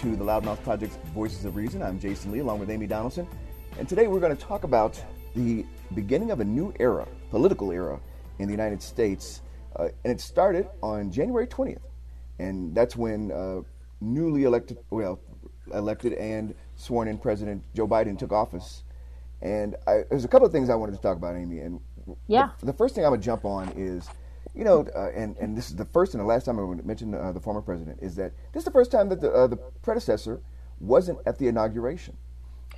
Hello and welcome to the Loudmouth Project's Voices of Reason. I'm Jasen Lee along with Amy Donaldson. And today we're going to talk about the beginning of a new era, political era in the United States. Uh, and it started on January 20th. And that's when uh, newly elected, well, elected and sworn in President Joe Biden took office. And I, there's a couple of things I wanted to talk about, Amy. And yeah. the, the first thing I'm going to jump on is you know, uh, and and this is the first and the last time I would mention uh, the former president is that this is the first time that the uh, the predecessor wasn't at the inauguration,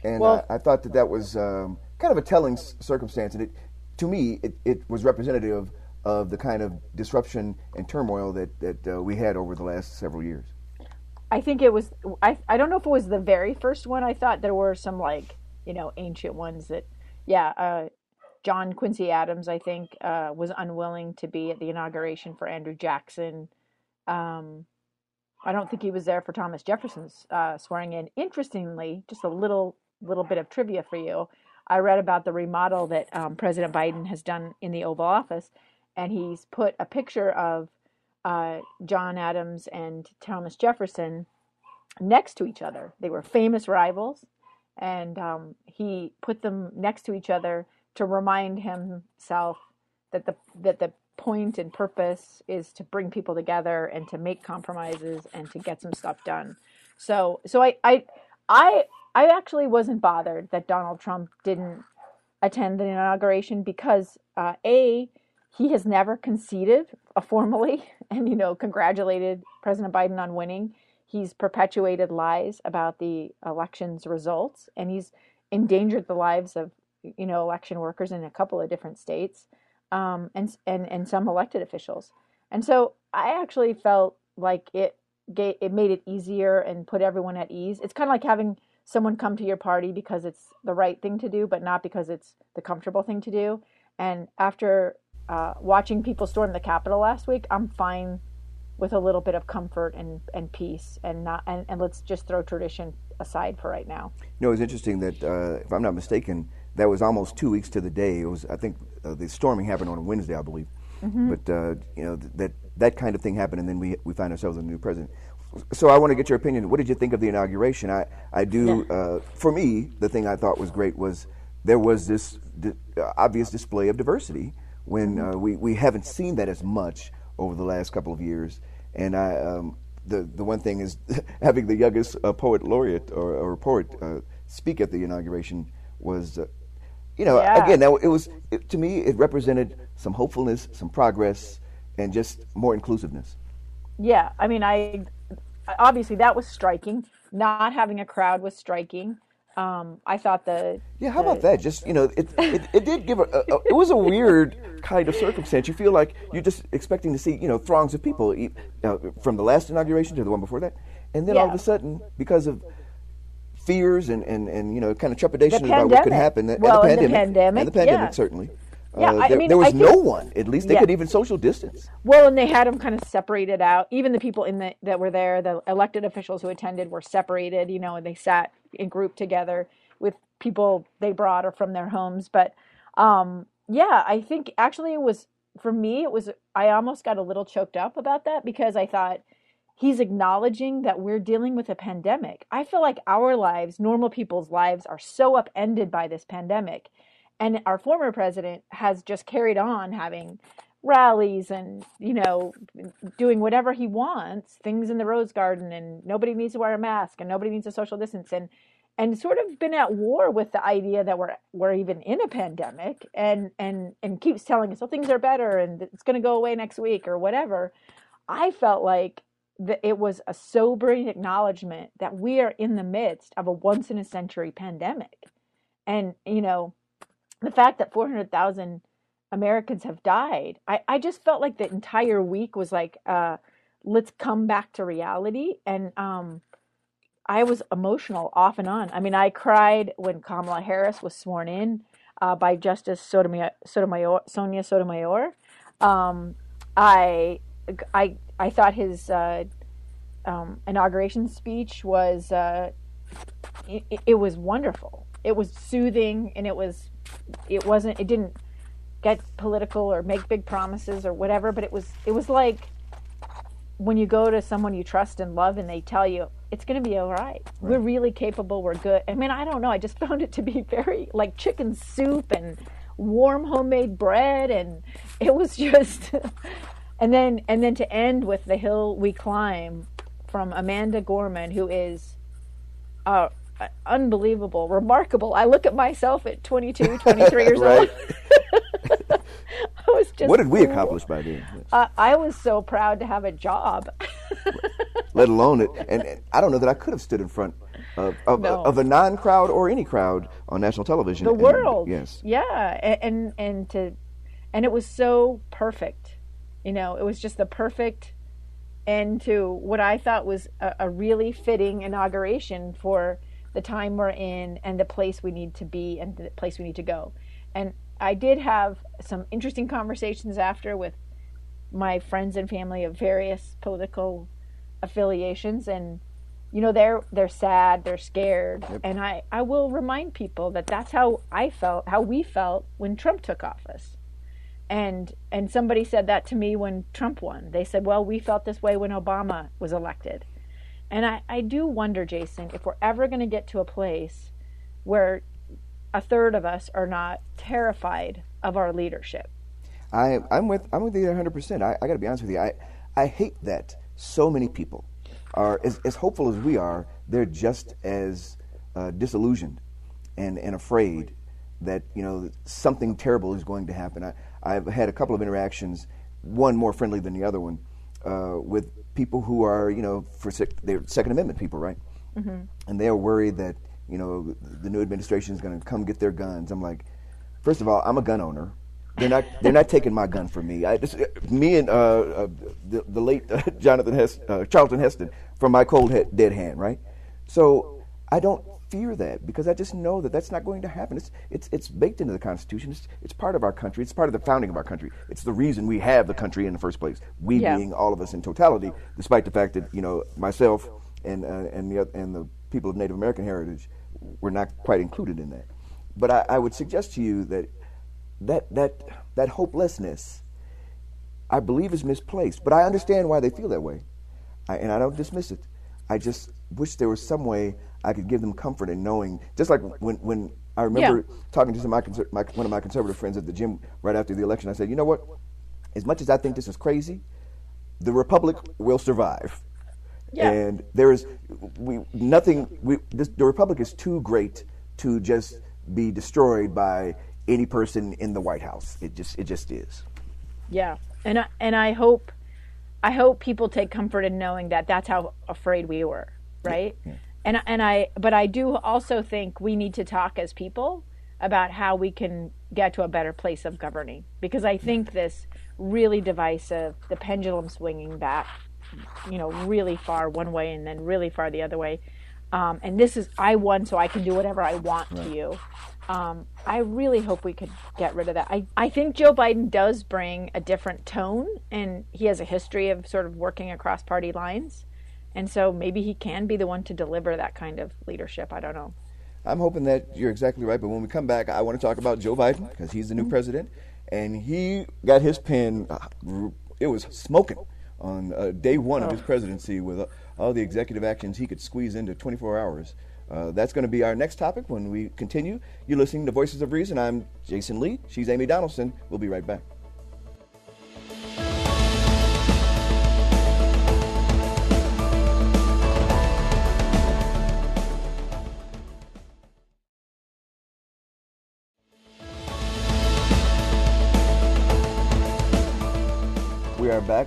and Well- I, I thought that that was um, kind of a telling s- circumstance, and it to me it, it was representative of the kind of disruption and turmoil that that uh, we had over the last several years. I think it was. I I don't know if it was the very first one. I thought there were some like you know ancient ones that, yeah. John Quincy Adams, I think, uh, was unwilling to be at the inauguration for Andrew Jackson. Um, I don't think he was there for Thomas Jefferson's uh, swearing in. Interestingly, just a little little bit of trivia for you. I read about the remodel that um, President Biden has done in the Oval Office, and he's put a picture of uh, John Adams and Thomas Jefferson next to each other. They were famous rivals, and um, he put them next to each other to remind himself that the that the point and purpose is to bring people together and to make compromises and to get some stuff done. So so I I I I actually wasn't bothered that Donald Trump didn't attend the inauguration because uh, a he has never conceded formally and you know congratulated President Biden on winning. He's perpetuated lies about the election's results, and he's endangered the lives of you know election workers in a couple of different states, um, and and and some elected officials. And so I actually felt like it ga- it made it easier and put everyone at ease. It's kind of like having someone come to your party because it's the right thing to do, but not because it's the comfortable thing to do. And after uh, watching people storm the Capitol last week, I'm fine with a little bit of comfort and, and peace and not and, and let's just throw tradition aside for right now. You know, it's interesting that uh, if I'm not mistaken, that was almost two weeks to the day. It was I think uh, the storming happened on a Wednesday, I believe. But uh, you know th- that that kind of thing happened, and then we we find ourselves with a new president. So I want to get your opinion. What did you think of the inauguration? I I do. Uh, for me, the thing I thought was great was there was this di- obvious display of diversity when uh, we we haven't seen that as much over the last couple of years. And I um, the the one thing is having the youngest uh, poet laureate or, or poet uh, speak at the inauguration was. You know, Yeah. again, that, it was it, to me. It represented some hopefulness, some progress, and just more inclusiveness. Yeah, I mean, I obviously that was striking. Not having a crowd was striking. Um, I thought the Yeah, how the- about that? Just you know, it it, it did give a, a, It was a weird kind of circumstance. You feel like you're just expecting to see you know throngs of people uh, from the last inauguration to the one before that, and then all of a sudden, because of fears and, and, and you know kind of trepidation about what could pandemic. happen, and Well, the and the pandemic, pandemic, and the pandemic yeah. certainly. Yeah, uh, I there, mean, there was I no one. At least they Yeah. could even social distance. Well, and they had them kind of separated out. Even the people in the that were there, the elected officials who attended, were separated. You know, and they sat in group together with people they brought or from their homes. But um, yeah, I think actually it was for me. It was I almost got a little choked up about that because I thought he's acknowledging that we're dealing with a pandemic. I feel like our lives, normal people's lives, are so upended by this pandemic. And our former president has just carried on having rallies and, you know, doing whatever he wants, things in the Rose Garden, and nobody needs to wear a mask and nobody needs to social distance. And and sort of been at war with the idea that we're we're even in a pandemic and and and keeps telling us, oh, things are better and it's going to go away next week or whatever. I felt like that it was a sobering acknowledgement that we are in the midst of a once in a century pandemic. And, you know, the fact that 400,000 Americans have died, I, I just felt like the entire week was like, uh, let's come back to reality. And um, I was emotional off and on. I mean, I cried when Kamala Harris was sworn in uh, by Justice Sotomayor, Sotomayor, Sonia Sotomayor. Um, I, I, I thought his uh, um, inauguration speech was uh, it, it was wonderful. It was soothing, and it was it wasn't it didn't get political or make big promises or whatever, but it was it was like when you go to someone you trust and love and they tell you it's going to be all right. right. We're really capable. We're good. I mean, I don't know. I just found it to be very like chicken soup and warm homemade bread and it was just and then and then to end with the hill we climb from Amanda Gorman who is uh, unbelievable, remarkable. I look at myself at 22, 23 years old. I was just what did we accomplish by then? Uh, I was so proud to have a job. Let alone it, and, and, I don't know that I could have stood in front of, of, no. of a non-crowd or any crowd on national television. The and, world, yes, yeah, and, and and to, and it was so perfect. You know, it was just the perfect end to what I thought was a, a really fitting inauguration for the time we're in and the place we need to be and the place we need to go. And I did have some interesting conversations after with my friends and family of various political affiliations and you know they're they're sad they're scared yep. and i i will remind people that that's how i felt how we felt when trump took office and and somebody said that to me when trump won they said well we felt this way when obama was elected and i i do wonder jasen if we're ever going to get to a place where a third of us are not terrified of our leadership. I, I'm with I'm with you 100. percent I, I got to be honest with you. I I hate that so many people are as, as hopeful as we are. They're just as uh, disillusioned and and afraid that you know something terrible is going to happen. I, I've had a couple of interactions, one more friendly than the other one, uh, with people who are you know for sec- they're Second Amendment people, right? Mm-hmm. And they are worried that you know, the new administration is going to come get their guns. I'm like, first of all, I'm a gun owner. They're not. They're not taking my gun from me. I, this, me and uh, uh, the, the, late uh, Jonathan Hest, uh, Charlton Heston from my cold head, dead hand, right? So I don't fear that because I just know that that's not going to happen. It's it's it's baked into the Constitution. It's it's part of our country. It's part of the founding of our country. It's the reason we have the country in the first place. We yeah. being all of us in totality, despite the fact that you know myself and uh, and the and the people of Native American heritage were not quite included in that. But I, I would suggest to you that that that that hopelessness, I believe, is misplaced. But I understand why they feel that way, I, and I don't dismiss it. I just wish there was some way I could give them comfort in knowing, just like when when I remember yeah. talking to some of my, my, one of my conservative friends at the gym right after the election. I said, you know what? As much as I think this is crazy, the republic will survive. Yeah. And there is we nothing. We, this, the republic is too great to just be destroyed by any person in the White House. It just it just is. Yeah, and I, and I hope I hope people take comfort in knowing that that's how afraid we were, right? Yeah. And and I but I do also think we need to talk as people about how we can get to a better place of governing because I think this really divisive, the pendulum swinging back you know, really far one way and then really far the other way. Um, and this is I won, so I can do whatever I want right. to you. Um, I really hope we could get rid of that. I, I think Joe Biden does bring a different tone, and he has a history of sort of working across party lines. And so maybe he can be the one to deliver that kind of leadership. I don't know. I'm hoping that you're exactly right. But when we come back, I want to talk about Joe Biden because he's the new mm-hmm. president, and he got his pen. Uh, it was smoking on uh, day one oh. of his presidency with uh, all the executive actions he could squeeze into 24 hours. Uh, that's going to be our next topic when we continue. You're listening to Voices of Reason. I'm Jasen Lee. She's Amy Donaldson. We'll be right back.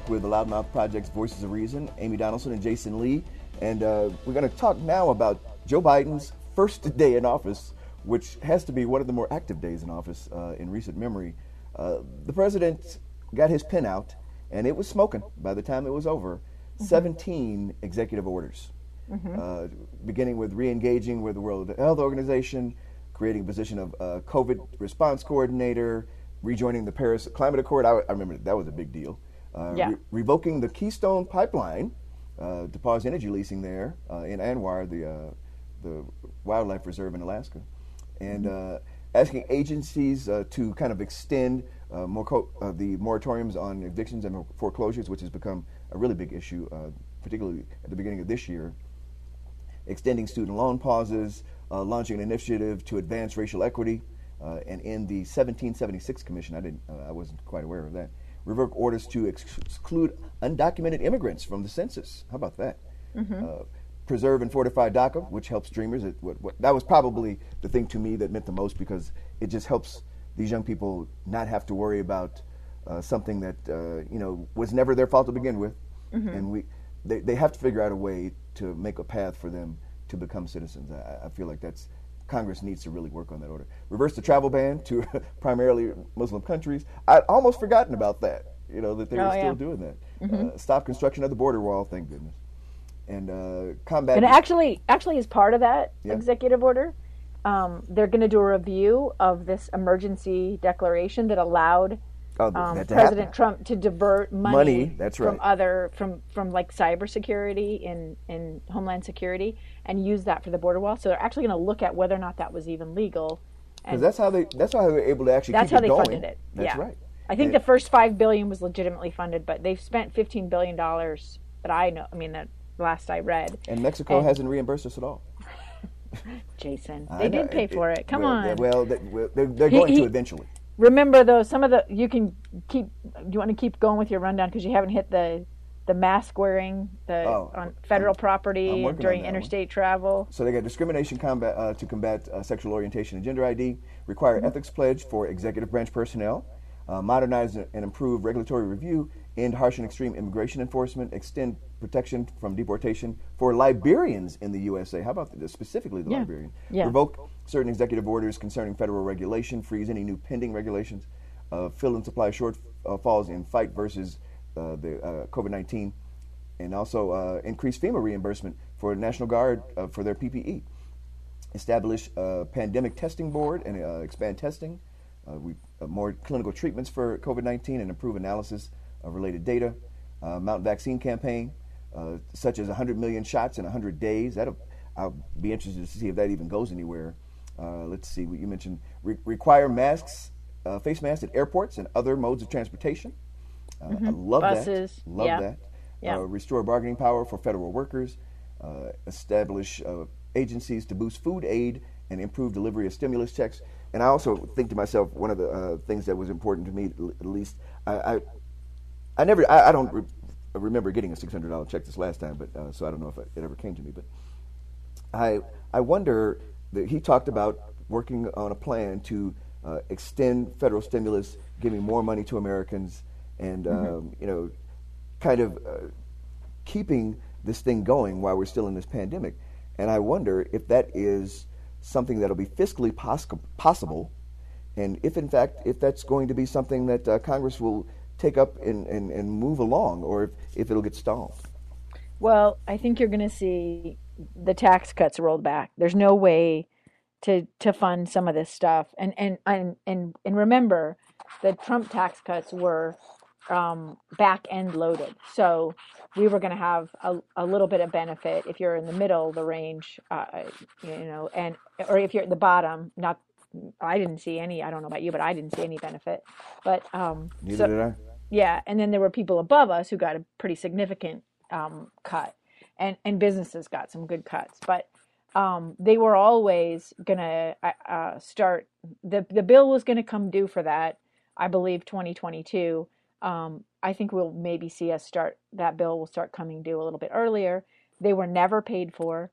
Back with the Loudmouth Project's Voices of Reason, Amy Donaldson and Jasen Lee. And uh, we're going to talk now about Joe Biden's first day in office, which has to be one of the more active days in office uh, in recent memory. Uh, the president got his pen out, and it was smoking by the time it was over. Mm-hmm. 17 executive orders, mm-hmm. Uh, beginning with re engaging with the World Health Organization, creating a position of uh, COVID response coordinator, rejoining the Paris Climate Accord. I, I remember that was a big deal. Uh, yeah. re- revoking the Keystone Pipeline uh, to pause energy leasing there uh, in ANWR, the the wildlife reserve in Alaska, and mm-hmm. asking agencies to kind of extend uh, more co- uh, the moratoriums on evictions and foreclosures, which has become a really big issue, uh, particularly at the beginning of this year. Extending student loan pauses, uh, launching an initiative to advance racial equity, uh, and in the 1776 Commission, I didn't, I wasn't quite aware of that. Revoke orders to ex- exclude undocumented immigrants from the census. How about that? Mm-hmm preserve and fortify DACA, which helps dreamers. It, what, what, that was probably the thing to me that meant the most because it just helps these young people not have to worry about uh, something that uh, you know was never their fault to begin with, mm-hmm. and we they, they have to figure out a way to make a path for them to become citizens. I, I feel like that's Congress needs to really work on that order. Reverse the travel ban to primarily Muslim countries. I'd almost forgotten about that. You know that they were oh, still yeah. doing that. Mm-hmm. Uh, stop construction of the border wall. Thank goodness and uh, combat. And actually, actually, as part of that yeah. executive order, um, they're going to do a review of this emergency declaration that allowed oh, um, President happen. Trump to divert money, money that's right. from other from from like cybersecurity and and homeland security and use that for the border wall. So they're actually going to look at whether or not that was even legal. Because that's how they that's how they were able to actually that's how they going. funded it. That's yeah. right. I think and the first five billion was legitimately funded, but they've spent fifteen billion dollars that I know. I mean that last I read. And Mexico and, hasn't reimbursed us at all. Jasen, they did pay for it. Come well, on. Well, they're, they're going he, to eventually. Remember though, some of the you can keep. Do you want to keep going with your rundown because you haven't hit the the mask wearing the oh, on federal I'm, property I'm during interstate one. travel. So they got discrimination combat uh, to combat uh, sexual orientation and gender ID. Require mm-hmm. ethics pledge for executive branch personnel. Uh, modernize and improve regulatory review end harsh and extreme immigration enforcement, extend protection from deportation for Liberians in the USA. How about the, specifically the yeah. Liberian? Yeah. Revoke certain executive orders concerning federal regulation, freeze any new pending regulations, uh, fill and supply shortfalls in fight versus uh, the uh, COVID 19, and also uh, increase FEMA reimbursement for National Guard uh, for their PPE. Establish a pandemic testing board and uh, expand testing. we more clinical treatments for COVID 19 and improve analysis of related data, uh, Mount Vaccine Campaign, uh, such as 100 million shots in 100 days. That'll, I'll be interested to see if that even goes anywhere. Uh, let's see what you mentioned. Re- require masks, uh, face masks at airports and other modes of transportation. Uh, mm-hmm. I love Buses. that. Love yeah. that. Yeah. restore bargaining power for federal workers. establish agencies to boost food aid and improve delivery of stimulus checks. And I also think to myself, one of the uh, things that was important to me, at least, I, I, I never, I, I don't re- remember getting a six hundred dollar check this last time, but uh, so I don't know if it, it ever came to me. But I, I wonder he talked about working on a plan to uh, extend federal stimulus, giving more money to Americans, and mm-hmm. um, you know, kind of uh, keeping this thing going while we're still in this pandemic. And I wonder if that is something that'll be fiscally pos- possible, and if in fact if that's going to be something that uh, Congress will take up and, and, and move along or if, if it'll get stalled? Well, I think you're going to see the tax cuts rolled back. There's no way to to fund some of this stuff. And and and and, and remember, the Trump tax cuts were um, back end loaded. So we were going to have a, a little bit of benefit if you're in the middle the range, uh, you know, and or if you're at the bottom, not I didn't see any. I don't know about you, but I didn't see any benefit. But um, neither so, did I. Yeah, and then there were people above us who got a pretty significant um, cut, and and businesses got some good cuts. But um, they were always gonna uh, uh start. the The bill was gonna come due for that. I believe 2022. Um, I think we'll maybe see us start. That bill will start coming due a little bit earlier. They were never paid for.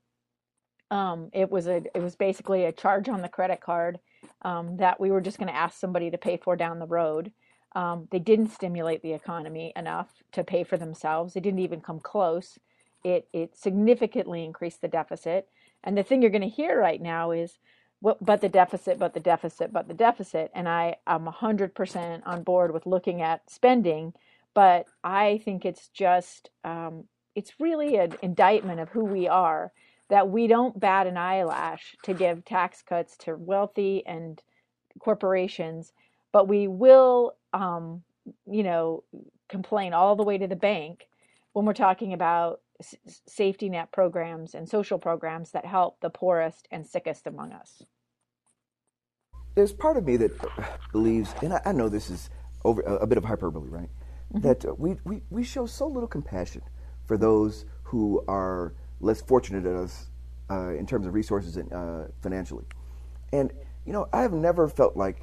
Um, it was a it was basically a charge on the credit card um, that we were just going to ask somebody to pay for down the road. Um, they didn't stimulate the economy enough to pay for themselves. They didn't even come close. It it significantly increased the deficit. And the thing you're going to hear right now is, what, but the deficit, but the deficit, but the deficit. And I am 100% on board with looking at spending, but I think it's just um, it's really an indictment of who we are that we don't bat an eyelash to give tax cuts to wealthy and corporations, but we will, um, you know, complain all the way to the bank when we're talking about safety net programs and social programs that help the poorest and sickest among us. There's part of me that believes, and I, I know this is over a, a bit of hyperbole, right? That uh, we, we, we show so little compassion for those who are less fortunate than us uh, in terms of resources and uh, financially. And, you know, I have never felt like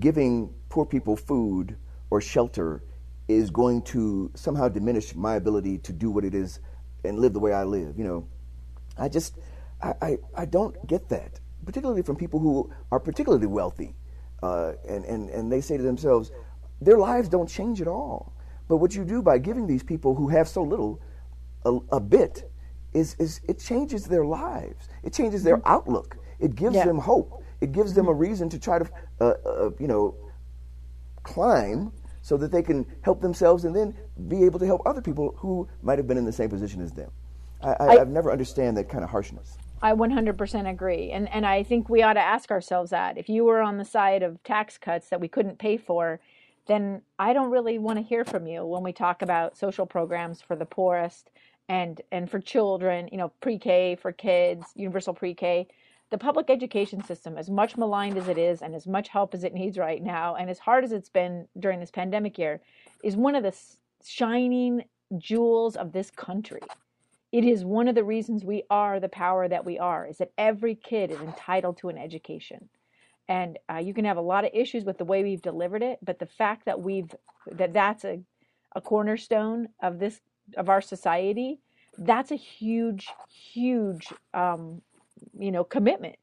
giving poor people food or shelter is going to somehow diminish my ability to do what it is and live the way I live. You know, I just, I, I, I don't get that, particularly from people who are particularly wealthy. Uh, and, and, and they say to themselves, their lives don't change at all. But what you do by giving these people who have so little a, a bit is, is it changes their lives. It changes their outlook. It gives Yeah. them hope. It gives them a reason to try to, uh, uh, you know, climb so that they can help themselves and then be able to help other people who might have been in the same position as them. I, I, I've never understand that kind of harshness. I 100% agree. And and I think we ought to ask ourselves that. If you were on the side of tax cuts that we couldn't pay for, then I don't really want to hear from you when we talk about social programs for the poorest and and for children, you know, pre-K for kids, universal pre-K. The public education system, as much maligned as it is and as much help as it needs right now, and as hard as it's been during this pandemic year, is one of the shining jewels of this country. It is one of the reasons we are the power that we are is that every kid is entitled to an education. And uh, you can have a lot of issues with the way we've delivered it but the fact that we've that that's a, a cornerstone of this of our society that's a huge huge um, you know commitment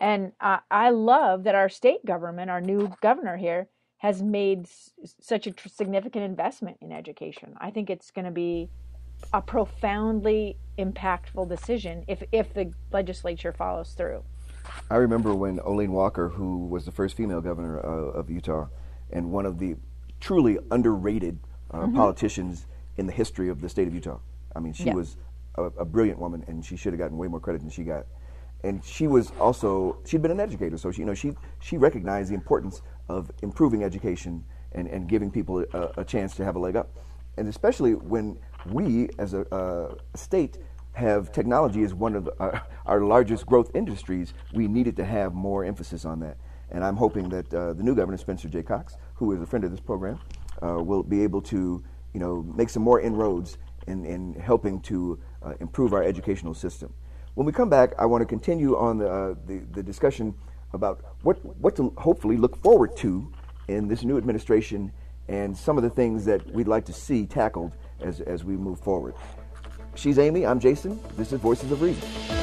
and I, I love that our state government our new governor here has made s- such a tr- significant investment in education i think it's going to be a profoundly impactful decision if if the legislature follows through. I remember when Olene Walker, who was the first female governor uh, of Utah and one of the truly underrated uh, politicians in the history of the state of Utah. I mean, she Yeah. was a, a brilliant woman, and she should have gotten way more credit than she got. And she was also she'd been an educator, so she you know she she recognized the importance of improving education and, and giving people a, a chance to have a leg up, and especially when we as a, state have technology as one of the, our, our largest growth industries, we needed to have more emphasis on that. And I'm hoping that uh, the new governor, Spencer J. Cox, who is a friend of this program, uh, will be able to, you know, make some more inroads in, in helping to uh, improve our educational system. When we come back, I want to continue on the, uh, the, the discussion about what, what to hopefully look forward to in this new administration and some of the things that we'd like to see tackled as, as we move forward. She's Amy, I'm Jasen. This is Voices of Reason.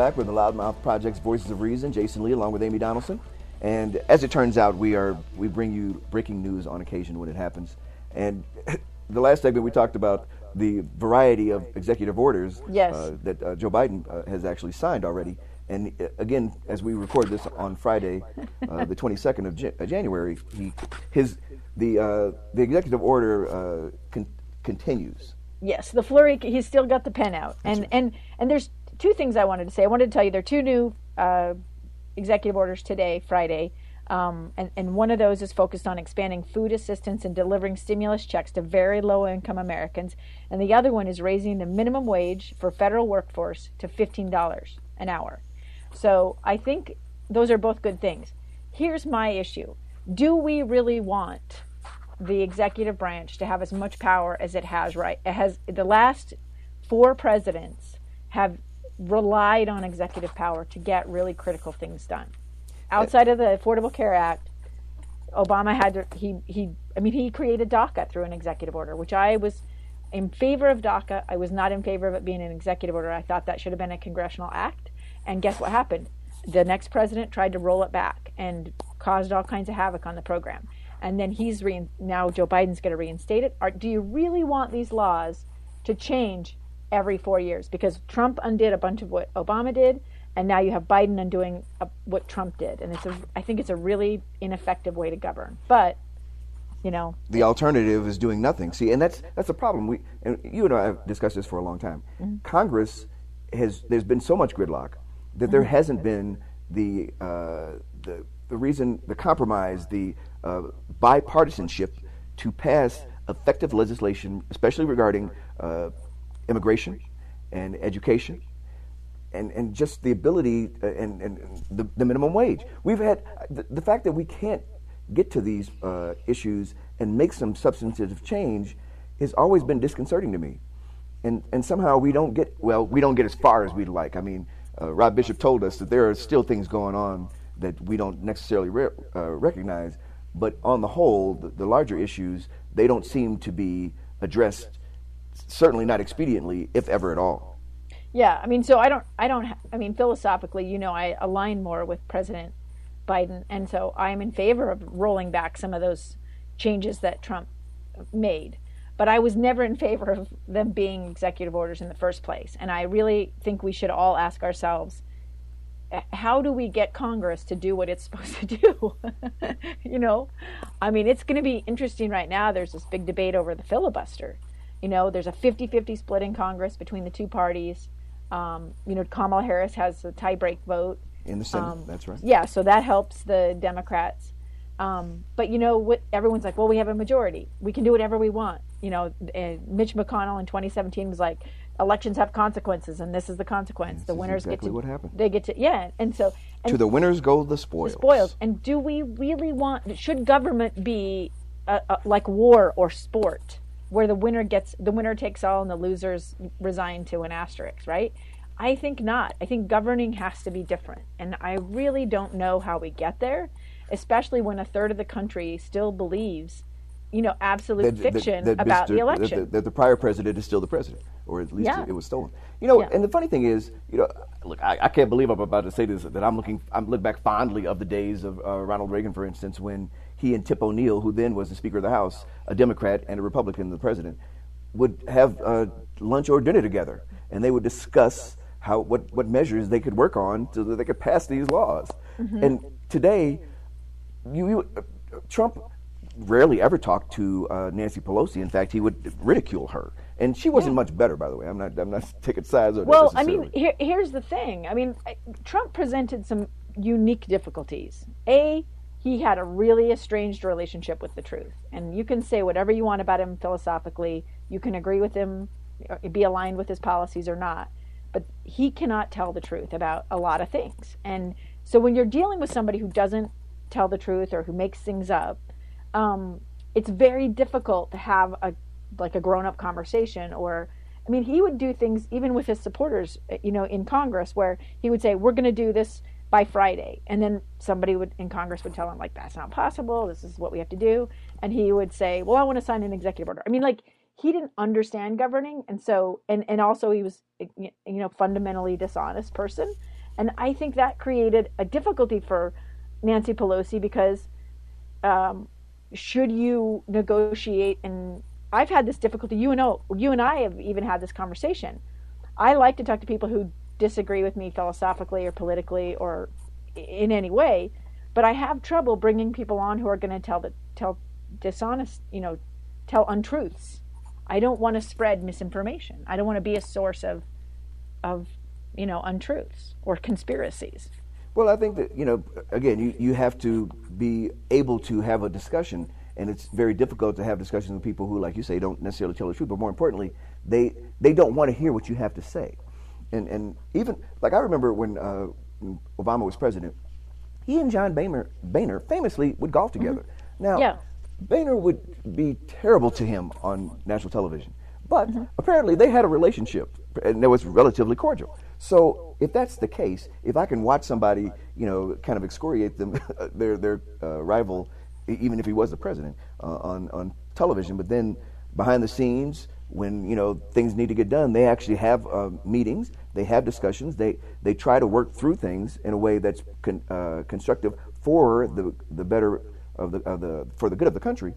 Back with the Loudmouth Project's Voices of Reason, Jasen Lee, along with Amy Donaldson. And as it turns out, we are we bring you breaking news on occasion when it happens. And the last segment we talked about the variety of executive orders Yes. uh, that uh, Joe Biden uh, has actually signed already. And uh, again, as we record this on Friday, uh, the 22nd of Ja- uh, January, he his the uh, the executive order uh, con- continues. Yes, the flurry. He's still got the pen out, and and and there's two things I wanted to say. I wanted to tell you there are two new uh, executive orders today, Friday, um, and and one of those is focused on expanding food assistance and delivering stimulus checks to very low income Americans, and the other one is raising the minimum wage for federal workforce to fifteen dollars an hour. So I think those are both good things. Here's my issue: Do we really want the executive branch to have as much power as it has right it has the last four presidents have relied on executive power to get really critical things done. Outside of the affordable care act obama had to he he i mean he created daca through an executive order which i was in favor of daca. I was not in favor of it being an executive order. I thought that should have been a congressional act. And guess what happened? The next president tried to roll it back and caused all kinds of havoc on the program. And then he's rein now Joe Biden's going to reinstate it. Are, do you really want these laws to change every four years? Because Trump undid a bunch of what Obama did, and now you have Biden undoing uh, what Trump did, and it's a I think it's a really ineffective way to govern. But you know, the alternative is doing nothing. See, and that's that's the problem. We and you and I have discussed this for a long time. Congress has there's been so much gridlock that there hasn't been the uh, the the reason the compromise the uh, bipartisanship to pass effective legislation, especially regarding uh, immigration and education. And, and just the ability uh, and, and the, the minimum wage. We've had the, the fact that we can't get to these uh, issues and make some substantive change has always been disconcerting to me. And, and somehow we don't get, well, we don't get as far as we'd like. I mean, uh, Rob Bishop told us that there are still things going on that we don't necessarily re- uh, recognize, but on the whole, the, the, larger issues, they don't seem to be addressed, certainly not expediently, if ever at all. Yeah, I mean, so I don't, I don't, I mean, philosophically, you know, I align more with President Biden, and so I'm in favor of rolling back some of those changes that Trump made. But I was never in favor of them being executive orders in the first place. And I really think we should all ask ourselves how do we get Congress to do what it's supposed to do? you know, I mean, it's going to be interesting right now. There's this big debate over the filibuster. You know, there's a 50 50 split in Congress between the two parties. Um, you know, Kamala Harris has a tiebreak vote. In the Senate, um, that's right. Yeah, so that helps the Democrats. Um, but you know what? Everyone's like, well, we have a majority. We can do whatever we want. You know, Mitch McConnell in 2017 was like, elections have consequences, and this is the consequence. The winners exactly get to what happened. They get to yeah, and so and to the winners go the spoils. The spoils. And do we really want? Should government be uh, uh, like war or sport, where the winner gets the winner takes all and the losers resign to an asterisk, right? I think not. I think governing has to be different, and I really don't know how we get there, especially when a third of the country still believes you know, absolute that, fiction that, that about Mr., the election. That, the prior president is still the president, or at least yeah. it, was stolen. You know, yeah. and the funny thing is, you know, look, I, I, can't believe I'm about to say this, that I'm looking, I'm looking back fondly of the days of uh, Ronald Reagan, for instance, when he and Tip O'Neill, who then was the Speaker of the House, a Democrat and a Republican, the president, would have uh, lunch or dinner together, and they would discuss how what, what measures they could work on so that they could pass these laws. Mm-hmm. And today, you, you Trump rarely ever talked to uh, Nancy Pelosi. In fact, he would ridicule her, and she wasn't yeah. much better, by the way. I'm not. I'm not taking sides. Well, I mean, here, here's the thing. I mean, Trump presented some unique difficulties. A, he had a really estranged relationship with the truth, and you can say whatever you want about him philosophically. You can agree with him, uh, be aligned with his policies or not, but he cannot tell the truth about a lot of things. And so, when you're dealing with somebody who doesn't tell the truth or who makes things up um, it's very difficult to have a like a grown up conversation or I mean he would do things even with his supporters uh, you know in Congress where he would say we're going to do this by Friday. And then somebody would in Congress would tell him like that's not possible. This is what we have to do. And he would say well I want to sign an executive order. I mean like he didn't understand governing. And so and and also he was you know fundamentally dishonest person. And I think that created a difficulty for Nancy Pelosi because um, should you negotiate and I've had this difficulty. You know you and I have even had this conversation. I like to talk to people who disagree with me philosophically or politically or in any way, but I have trouble bringing people on who are going to tell the tell dishonest, you know, tell untruths. I don't want to spread misinformation. I don't want to be a source of of you know untruths or conspiracies. Well, I think that, you know, again, you, you have to be able to have a discussion, and it's very difficult to have discussions with people who, like you say, don't necessarily tell the truth, but more importantly, they, they don't want to hear what you have to say. And, and even, like I remember when, uh, Obama was president, he and John Boehner, Boehner famously would golf mm-hmm. together. Mm-hmm. Now, yeah. Boehner would be terrible to him on national television, but mm-hmm. apparently they had a relationship, and it was relatively cordial. So if that's the case, if I can watch somebody, you know, kind of excoriate them, their their uh, rival, even if he was the president, uh, on on television, but then behind the scenes, when you know things need to get done, they actually have uh, meetings, they have discussions, they they try to work through things in a way that's con, uh, constructive for the the better of the of the for the good of the country.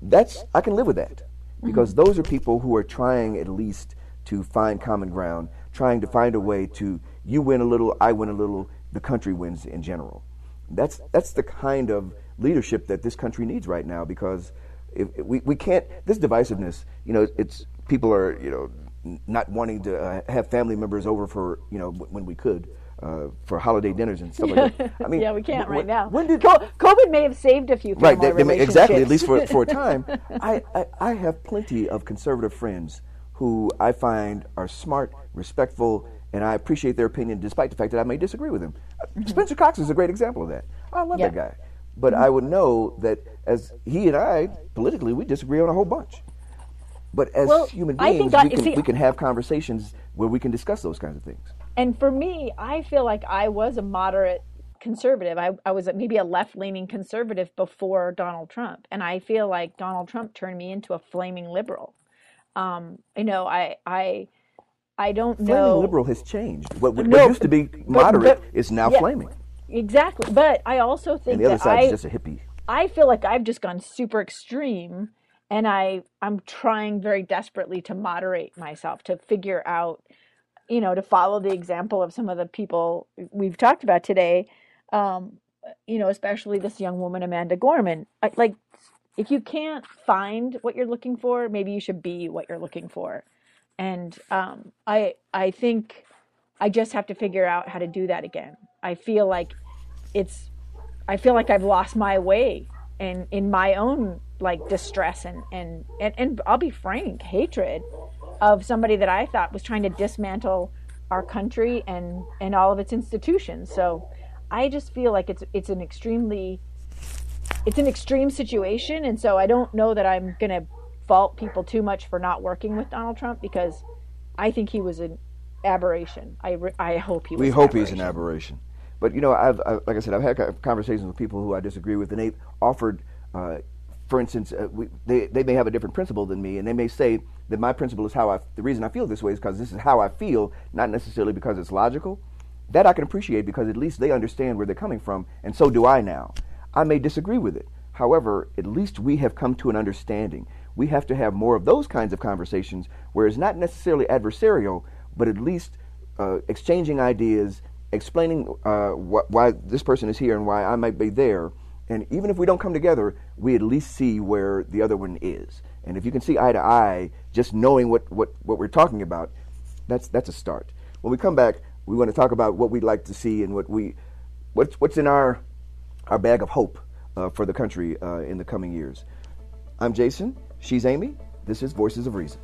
That's I can live with that because mm-hmm. those are people who are trying at least to find common ground trying to find a way to you win a little, I win a little, the country wins in general. That's that's the kind of leadership that this country needs right now because if, if we we can't this divisiveness. You know, it's people are you know not wanting to uh, have family members over for you know when we could. uh, for holiday dinners and stuff like that. I mean, yeah, we can't when, right now. When did COVID may have saved a few people. right? They, they exactly, at least for for a time. I, I I have plenty of conservative friends who I find are smart, respectful, and I appreciate their opinion despite the fact that I may disagree with them. Mm-hmm. Spencer Cox is a great example of that. I love that guy. But mm-hmm. I would know that as he and I, politically, we disagree on a whole bunch. But as well, human beings, we, can, see, we can have conversations where we can discuss those kinds of things. And for me, I feel like I was a moderate conservative. I, I was maybe a left leaning conservative before Donald Trump. And I feel like Donald Trump turned me into a flaming liberal. Um, you know, I, I, I don't know. Flaming liberal has changed. What, what, no, used to be moderate but, but, is now yeah, flaming. Exactly. But I also think and the other side is just a hippie. I feel like I've just gone super extreme and I I'm trying very desperately to moderate myself to figure out you know to follow the example of some of the people we've talked about today um, you know especially this young woman Amanda Gorman. I, like if you can't find what you're looking for maybe you should be what you're looking for. And um, I I think I just have to figure out how to do that again. I feel like it's I feel like I've lost my way in in my own like distress and, and and and I'll be frank, hatred of somebody that I thought was trying to dismantle our country and and all of its institutions. So I just feel like it's it's an extremely it's an extreme situation and so I don't know that I'm going to fault people too much for not working with Donald Trump because I think he was an aberration. I, I hope he We hope he's an aberration. But you know, I've, I, like I said, I've had conversations with people who I disagree with, and they've offered, uh, for instance, uh, we, they they may have a different principle than me, and they may say that my principle is how I. The reason I feel this way is because this is how I feel, not necessarily because it's logical. That I can appreciate because at least they understand where they're coming from, and so do I now. I may disagree with it. However, at least we have come to an understanding. We have to have more of those kinds of conversations where it's not necessarily adversarial, but at least uh, exchanging ideas explaining uh, wh- why this person is here and why I might be there. And even if we don't come together, we at least see where the other one is. And if you can see eye to eye, just knowing what, what, what we're talking about, that's, that's a start. When we come back, we want to talk about what we'd like to see and what we, what's, what's in our, our bag of hope uh, for the country uh, in the coming years. I'm Jasen. She's Amy. This is Voices of Reason.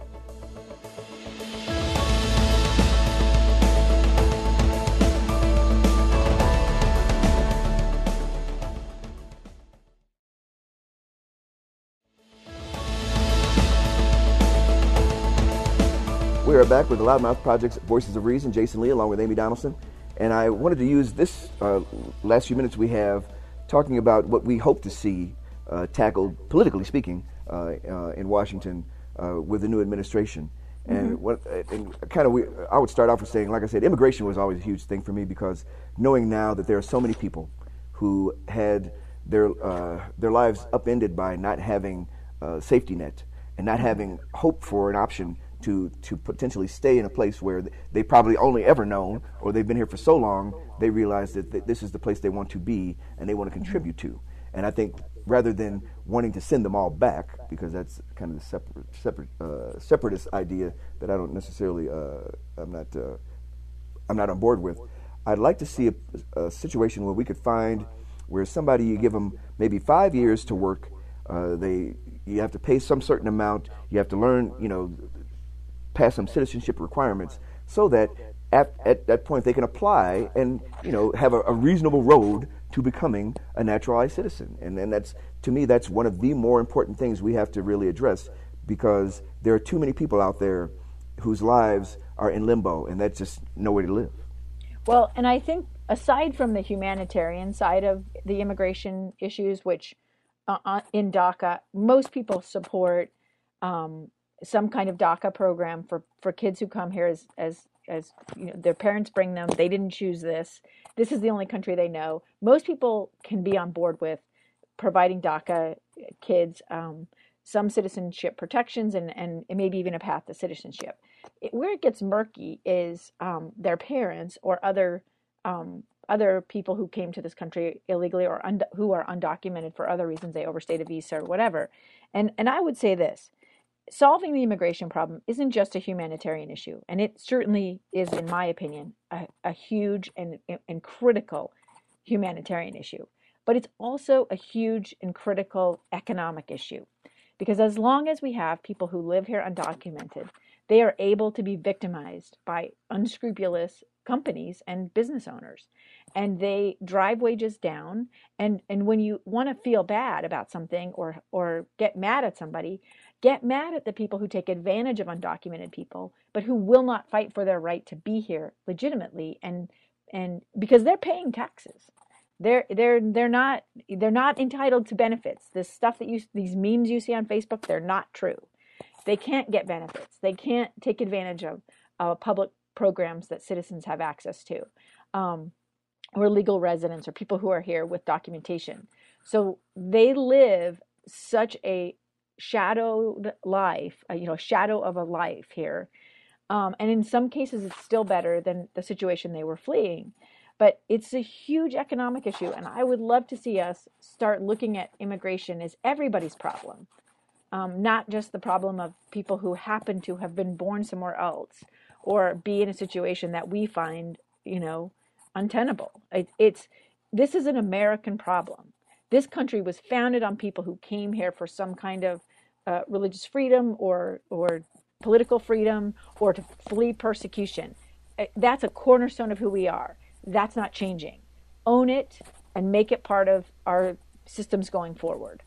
Back with the Loudmouth Project's Voices of Reason, Jasen Lee, along with Amy Donaldson. And I wanted to use this uh, last few minutes we have talking about what we hope to see uh, tackled, politically speaking, uh, uh in Washington uh, with the new administration. And, mm-hmm. what, and kind of, we, I would start off with saying, like I said, immigration was always a huge thing for me because knowing now that there are so many people who had their uh, their lives upended by not having a safety net and not having hope for an option to to potentially stay in a place where they probably only ever known or they've been here for so long they realize that th- this is the place they want to be and they want to contribute to. And i think rather than wanting to send them all back because that's kind of the separate separate uh, separatist idea that i don't necessarily uh, i'm not uh, i'm not on board with i'd like to see a, a, situation where we could find where somebody you give them maybe five years to work uh, they you have to pay some certain amount you have to learn you know pass some citizenship requirements so that at, at that point they can apply and you know have a, a reasonable road to becoming a naturalized citizen. And, and that's to me that's one of the more important things we have to really address because there are too many people out there whose lives are in limbo and that's just no way to live. Well, and I think aside from the humanitarian side of the immigration issues, which uh, uh in DACA most people support um, some kind of DACA program for, for kids who come here as, as, as you know, their parents bring them. They didn't choose this. This is the only country they know. Most people can be on board with providing DACA kids um, some citizenship protections and, and maybe even a path to citizenship. It, where it gets murky is um, their parents or other um, other people who came to this country illegally or who are undocumented for other reasons they overstayed a visa or whatever. And and I would say this: solving the immigration problem isn't just a humanitarian issue, and it certainly is, in my opinion, a, a huge and, and critical humanitarian issue. But it's also a huge and critical economic issue. Because as long as we have people who live here undocumented, they are able to be victimized by unscrupulous companies and business owners and they drive wages down and and when you want to feel bad about something or or get mad at somebody get mad at the people who take advantage of undocumented people but who will not fight for their right to be here legitimately and and because they're paying taxes. They're they're they're not they're not entitled to benefits. This stuff that you these memes you see on facebook they're not true. They can't get benefits. They can't take advantage of uh, public programs that citizens have access to, um, or legal residents or people who are here with documentation. So they live such a shadowed life, uh, you know, shadow of a life here. Um, and in some cases, it's still better than the situation they were fleeing. But it's a huge economic issue, and I would love to see us start looking at immigration as everybody's problem, um, not just the problem of people who happen to have been born somewhere else or be in a situation that we find, you know, untenable. It, it's this is an American problem. This country was founded on people who came here for some kind of uh, religious freedom or or political freedom or to flee persecution. Uh, that's a cornerstone of who we are. That's not changing. Own it and make it part of our systems going forward.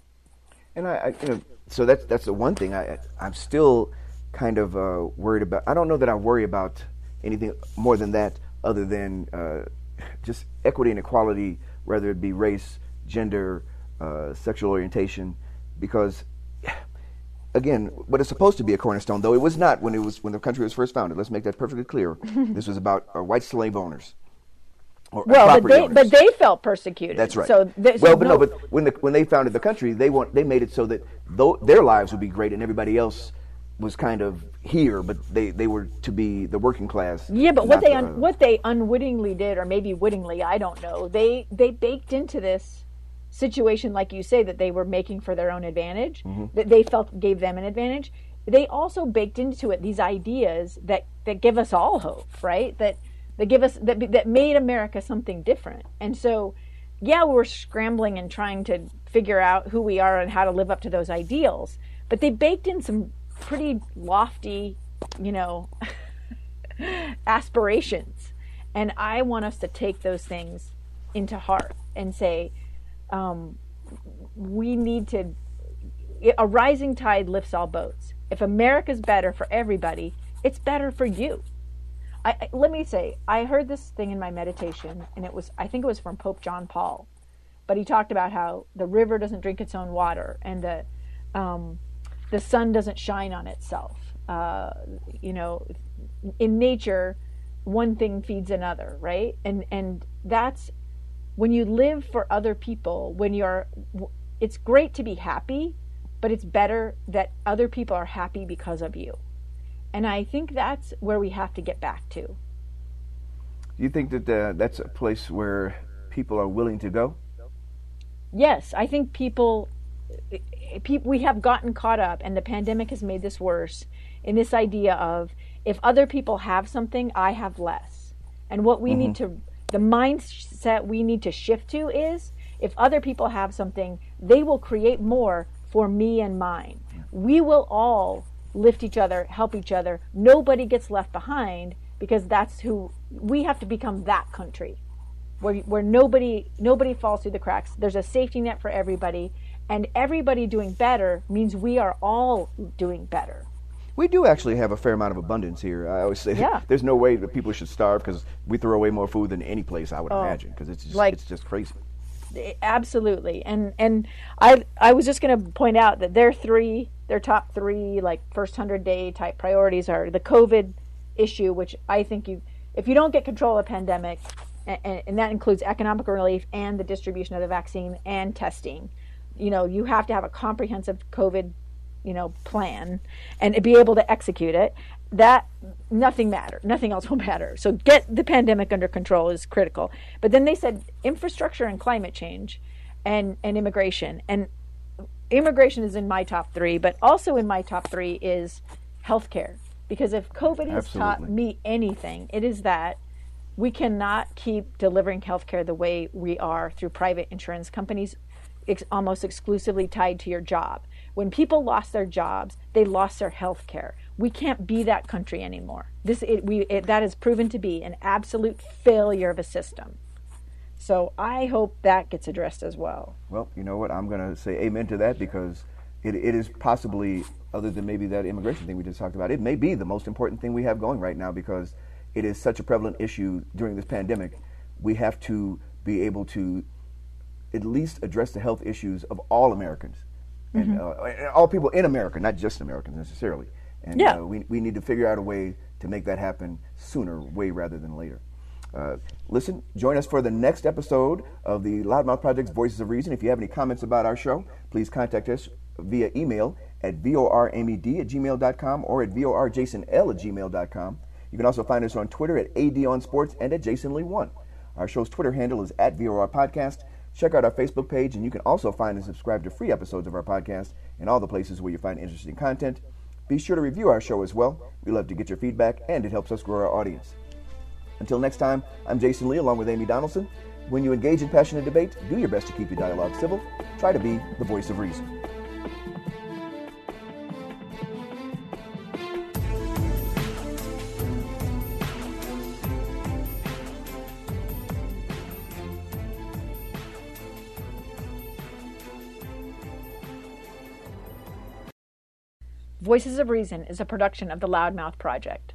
And I, I you know, so that's that's the one thing I I'm still kind of uh, worried about. I don't know that I worry about anything more than that, other than uh, just equity and equality, whether it be race, gender, uh, sexual orientation, because again, what is supposed to be a cornerstone, though it was not when it was when the country was first founded. Let's make that perfectly clear. this was about uh, white slave owners. well, but they owners. but they felt persecuted. That's right. So, th- well, but no, but when the, when they founded the country, they want they made it so that though their lives would be great and everybody else was kind of here, but they, they were to be the working class. Yeah, but what they un, uh, what they unwittingly did, or maybe wittingly, I don't know. They they baked into this situation, like you say, that they were making for their own advantage. Mm-hmm. That they felt gave them an advantage. They also baked into it these ideas that that give us all hope, right? That that give us that that made America something different. And so, yeah, we're scrambling and trying to figure out who we are and how to live up to those ideals. But they baked in some pretty lofty, you know, aspirations. And I want us to take those things into heart and say, um, we need to, a rising tide lifts all boats. If America's better for everybody, it's better for you. I, I, let me say, I heard this thing in my meditation, and it was, I think it was from Pope John Paul, but he talked about how the river doesn't drink its own water, and the, um, the sun doesn't shine on itself. Uh, you know, in nature, one thing feeds another, right? And and that's when you live for other people. When you're, it's great to be happy, but it's better that other people are happy because of you. And I think that's where we have to get back to. Do you think that uh, that's a place where people are willing to go? Yes, I think people people we have gotten caught up and the pandemic has made this worse in this idea of if other people have something i have less and what we mm-hmm. need to the mindset we need to shift to is if other people have something they will create more for me and mine. We will all lift each other help each other. Nobody gets left behind because that's who we have to become that country where, where nobody nobody falls through the cracks. There's a safety net for everybody and everybody doing better means we are all doing better. We do actually have a fair amount of abundance here. I always say yeah. there's no way that people should starve because we throw away more food than any place I would oh, imagine because it's just, like, it's just crazy. Eh, absolutely, and and I I was just going to point out that their three their top three like first hundred day type priorities are the COVID issue, which I think you if you don't get control of the pandemic, and, and that includes economic relief and the distribution of the vaccine and testing you know, you have to have a comprehensive COVID, you know, plan and be able to execute it. That nothing matter, nothing else will matter. So get the pandemic under control is critical. But then they said infrastructure and climate change and and immigration and immigration is in my top three, but also in my top three is healthcare. Because if COVID has taught me anything, it is that we cannot keep delivering healthcare the way we are through private insurance companies, ex- almost exclusively tied to your job. When people lost their jobs, they lost their health care. We can't be that country anymore. This it, we it, that has proven to be an absolute failure of a system. So I hope that gets addressed as well. Well, you know what? I'm going to say amen to that because it, it is possibly, other than maybe that immigration thing we just talked about, it may be the most important thing we have going right now because it is such a prevalent issue during this pandemic. We have to be able to at least address the health issues of all Americans and uh, and all people in America, not just Americans necessarily. And Yeah. uh, we, we need to figure out a way to make that happen sooner, way rather than later. Uh, listen, join us for the next episode of the Loudmouth Project's Voices of Reason. If you have any comments about our show, please contact us via email at voramed at gmail.com or at vorjasonl at gmail.com. You can also find us on Twitter at adonsports and at jasonlee1. Our show's Twitter handle is at VOR Podcast. Check out our Facebook page, and you can also find and subscribe to free episodes of our podcast in all the places where you find interesting content. Be sure to review our show as well. We love to get your feedback, and it helps us grow our audience. Until next time, I'm Jasen Lee along with Amy Donaldson. When you engage in passionate debate, do your best to keep your dialogue civil. Try to be the voice of reason. Voices of Reason is a production of the Loudmouth Project.